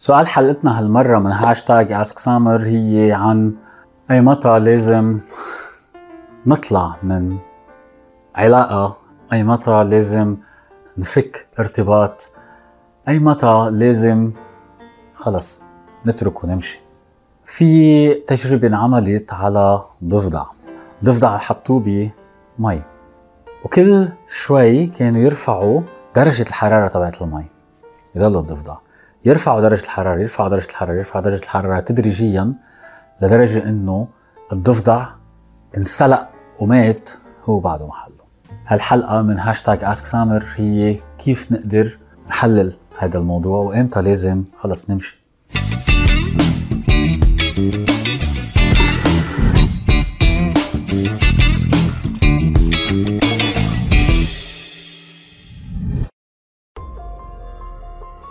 سؤال حلقتنا هالمرة من هاشتاج اسك سامر هي عن أي متى لازم نطلع من علاقة أي متى لازم نفك ارتباط أي متى لازم خلص نترك ونمشي. في تجربة انعملت على ضفدع. ضفدع حطوه بمي. وكل شوي كانوا يرفعوا درجة الحرارة تبعت المي. يضلوا الضفدع. يرفعوا درجة الحرارة يرفعوا درجة الحرارة يرفعوا درجة الحرارة تدريجيا لدرجة إنه الضفدع انسلق ومات هو بعده محله. هالحلقة من هاشتاج اسك سامر هي كيف نقدر نحلل هذا الموضوع وإمتى لازم خلص نمشي.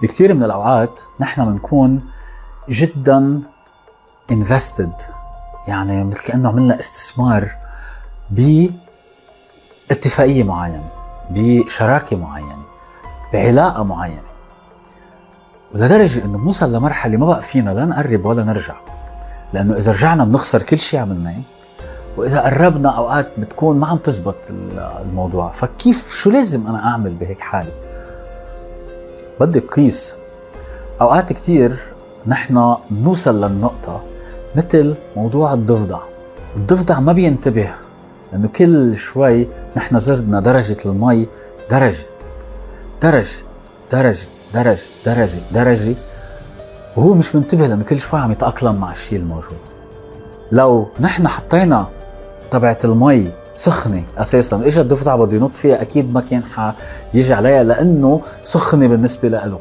بكثير من الأوقات نحن بنكون جدا invested يعني مثل كأنه عملنا استثمار باتفاقية معينة بشراكة معينة بعلاقة معينة. ولدرجة إنه بنوصل لمرحلة ما بقى فينا لا نقرب ولا نرجع لأنه إذا رجعنا بنخسر كل شيء عملناه وإذا قربنا أوقات بتكون ما عم تزبط الموضوع. فكيف شو لازم أنا أعمل بهيك حالة؟ بدك قيس. أوقات كتير نحن نوصل للنقطة مثل موضوع الضفدع. الضفدع ما بينتبه لأنه كل شوي نحن زرنا درجة المي درجة درجة درجة درجة درجة درجة وهو مش منتبه لأنه كل شوي عم يتأقلم مع الشيء الموجود. لو نحن حطينا تبعت المي سخنة أساسا. إجا الضفدع بده ينط فيها أكيد ما كان حيجي عليها لأنه سخنة بالنسبة له.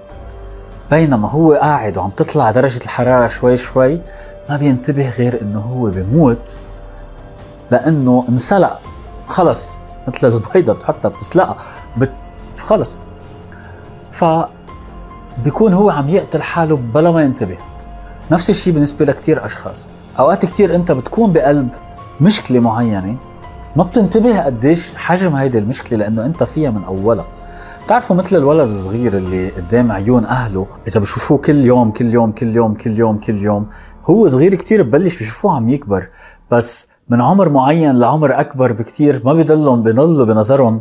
بينما هو قاعد وعم تطلع درجة الحرارة شوي شوي ما بينتبه غير إنه هو بيموت لأنه انسلق. خلص مثل البيضة بتحطها بتسلقها بت... خلص. ف بيكون هو عم يقتل حاله بلا ما ينتبه. نفس الشيء بالنسبة لكتير أشخاص. أوقات كتير أنت بتكون بقلب مشكلة معينة ما بتنتبه قديش حجم هيدي المشكلة لأنه أنت فيها من أولها. بتعرفوا مثل الولد الصغير اللي قدام عيون أهله إذا بشوفوه كل يوم كل يوم كل يوم كل يوم كل يوم هو صغير كتير ببلش بشوفوه عم يكبر. بس من عمر معين لعمر أكبر بكتير ما بيضلهم بيضلوا بنظرهم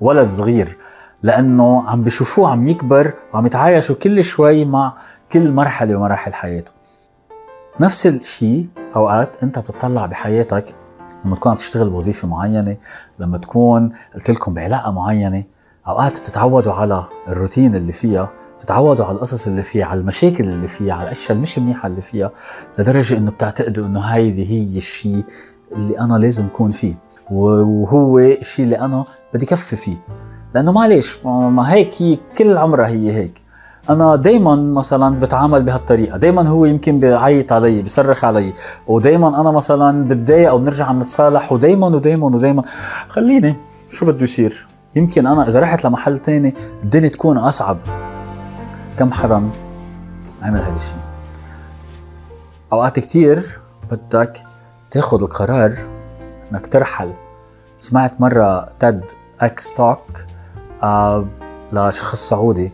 ولد صغير لأنه عم بشوفوه عم يكبر وعم يتعايشوا كل شوي مع كل مرحلة ومراحل حياته. نفس الشيء أوقات أنت بتطلع بحياتك لما تكون عم تشتغل بوظيفة معينة لما تكون قلت لكم بعلاقة معينة أوقات بتتعودوا على الروتين اللي فيها بتتعودوا على القصص اللي فيها على المشاكل اللي فيها على الأشياء المش منيحة اللي فيها لدرجة إنه بتعتقدوا إنه هيدي هي الشيء اللي أنا لازم أكون فيه. وهو الشيء اللي أنا بدي كفي فيه. لأنه معلش ما هيك هي كل عمرها هي هيك. أنا دائما مثلا بتعامل بهالطريقة. دائما هو يمكن بيعيط علي بيصرخ علي. ودائما أنا مثلا بتضايق أو بنرجع نتصالح. ودائما ودائما ودائما خليني شو بده يصير؟ يمكن أنا إذا رحت لمحل تاني الدنيا تكون أصعب. كم حدا عمل هذا الشيء؟ أوقات كتير بدك تاخذ القرار إنك ترحل. سمعت مرة تد إكس توك آه لشخص سعودي.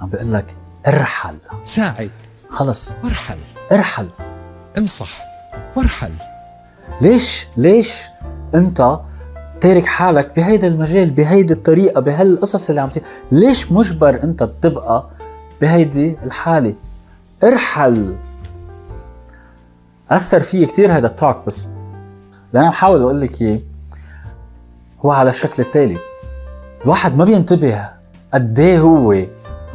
عم بيقول لك ارحل. ساعد. خلص. وارحل. ارحل. انصح وارحل. ليش؟ ليش انت تارك حالك بهيدا المجال بهيدي الطريقة بهالقصص اللي عم تصير؟ ليش مجبر انت تبقى بهيدي الحالة؟ ارحل. أثر فيي كثير هذا التوك بس اللي أنا بحاول أقول لك إياه. هو على الشكل التالي. الواحد ما بينتبه قد إيه هو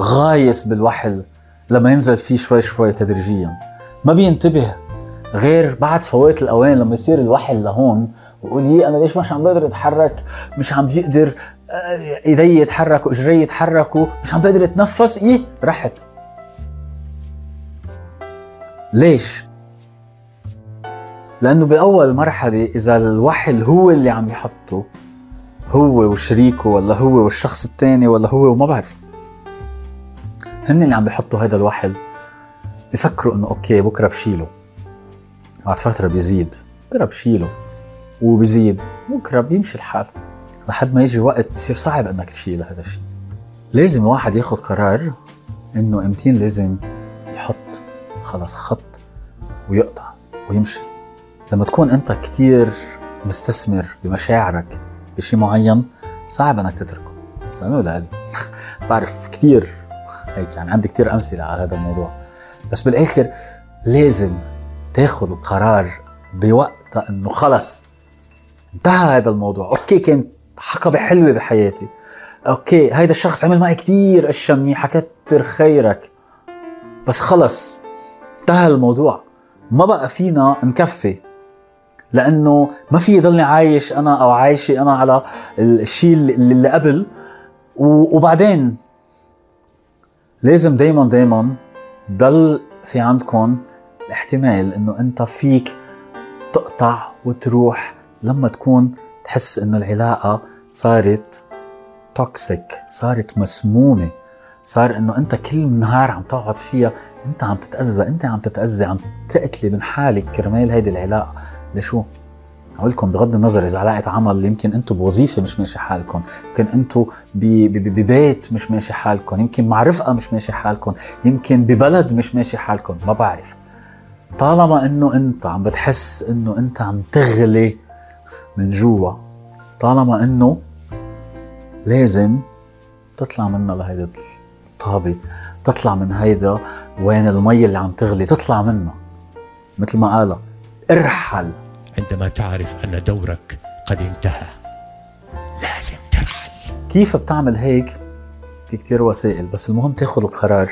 غايس بالوحل لما ينزل فيه شوي شوي تدريجيا. ما بينتبه غير بعد فوات الأوان لما يصير الوحل لهون ويقول لي أنا ليش مش عم بقدر أتحرك؟ مش عم بيقدر آه، إيدي يتحركوا إجري يتحركوا مش عم بقدر أتنفس؟ إيه رحت ليش؟ لأنه بأول مرحلة إذا الوحل هو اللي عم يحطه هو وشريكه ولا هو والشخص الثاني ولا هو وما بعرف. هن اللي عم بيحطوا هذا الوحل بفكروا إنه أوكي بكرة بشيله. بعد فترة بيزيد. بكرة بشيله. وبزيد بكرة بيمشي الحال. لحد ما يجي وقت بصير صعب إنك تشيل هذا الشيء. لازم واحد ياخذ قرار إنه امتين لازم يحط خلص خط ويقطع ويمشي. لما تكون أنت كتير مستثمر بمشاعرك بشيء معين صعب إنك تتركه. بس أنا. بعرف كتير هيك يعني عندي كتير أمثلة على هذا الموضوع. بس بالآخر لازم تاخذ القرار بوقتها إنه خلص. انتهى هذا الموضوع. أوكي كانت حقبه حلوة بحياتي أوكي هيدا الشخص عمل معي كتير أشياء منيحة كتر خيرك. بس خلص انتهى الموضوع. ما بقى فينا نكفي. لأنه ما في يضلني عايش أنا أو عايشة أنا على الشيء اللي قبل. وبعدين لازم دايما دايما ضل في عندكم الاحتمال إنه أنت فيك تقطع وتروح لما تكون تحس إنه العلاقة صارت توكسيك صارت مسمومة. صار إنه أنت كل نهار عم تقعد فيها أنت عم تتأذى أنت عم تتأذى عم تقتلي من حالك كرمال هيدي العلاقة. لشو؟ أقول لكم بغض النظر إذا علاقه عمل يمكن أنتم بوظيفة مش ماشي حالكم يمكن أنتم ببيت مش ماشي حالكم يمكن مع رفقه مش ماشي حالكم يمكن ببلد مش ماشي حالكم ما بعرف. طالما إنه أنت عم بتحس إنه أنت عم تغلي من جوا طالما إنه لازم تطلع منها لهيدا الطابة تطلع من هيدا وين المي اللي عم تغلي تطلع منها. مثل ما قال ارحل. عندما تعرف أن دورك قد انتهى. لازم ترحل كيف بتعمل هيك؟ في كتير وسائل بس المهم تاخذ القرار.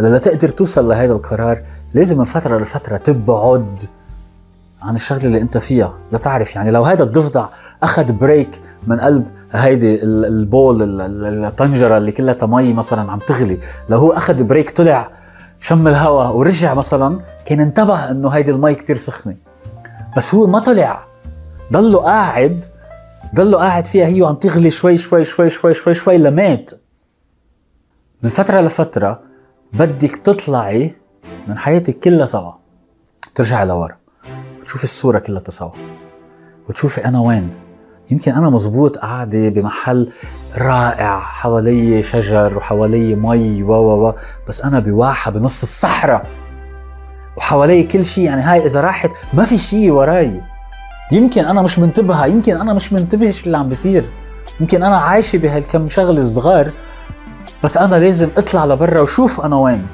هلا لتقدر توصل لهذا القرار لازم من فترة لفترة تبعد عن الشغلة اللي أنت فيها. لتعرف يعني لو هذا الضفدع أخذ break من قلب هيدي ال- ال bowl ال- ال- الطنجرة اللي كلها مي مثلا عم تغلي. لو هو أخذ بريك طلع شم الهواء ورجع مثلا كان انتبه إنه هيدي المي كتير سخنة. بس هو ما طلع. ضله قاعد ضله قاعد فيها هي وعم تغلي شوي شوي شوي شوي شوي شوي لمات. من فترة لفترة بدك تطلعي من حياتك كلها سوا. ترجعي لورا وتشوفي الصورة كلها سوا وتشوفي أنا وين. يمكن أنا مزبوط قاعدة بمحل رائع حوالي شجر وحوالي مي و و بس أنا بواحة بنص الصحراء. وحوالي كل شيء يعني هاي إذا راحت ما في شيء وراي. يمكن أنا مش منتبهة يمكن أنا مش منتبه شو اللي عم بيصير. يمكن أنا عايشة بهالكم شغلة صغار بس أنا لازم أطلع لبرا وشوف أنا وين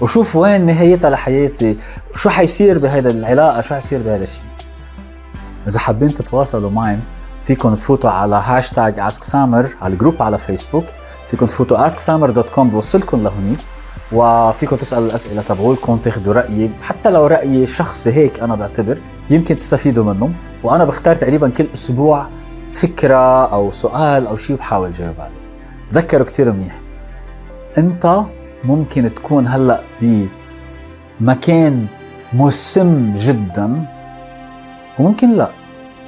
وشوف وين نهايتها لحياتي. شو حيصير بهيدا العلاقة؟ شو حيصير بهذا الشيء؟ إذا حابين تتواصلوا معي فيكم تفوتوا على hashtag Ask Sammer على ال group على فيسبوك فيكم تفوتوا asksammer.com بوصلكم لهونيك. وفيكم تسالوا الأسئلة تبعولكم تاخذوا رايي حتى لو رايي شخصي هيك أنا بعتبر يمكن تستفيدوا منه وأنا بختار تقريبا كل أسبوع فكرة أو سؤال أو شيء بحاول جاوب عليه. تذكروا كثير منيح. أنت ممكن تكون هلأ بمكان مسم جدا وممكن لأ.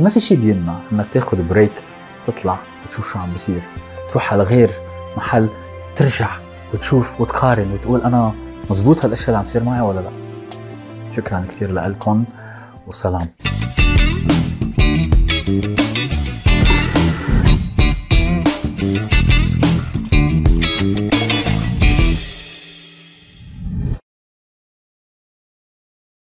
ما في شيء بيمنع إنك تاخذ بريك تطلع وتشوف شو عم بيصير تروح على غير محل ترجع. وتشوف وتقارن وتقول أنا مزبوط هالأشياء اللي عم تصير معي ولا لا. شكرا كثير لكم وسلام.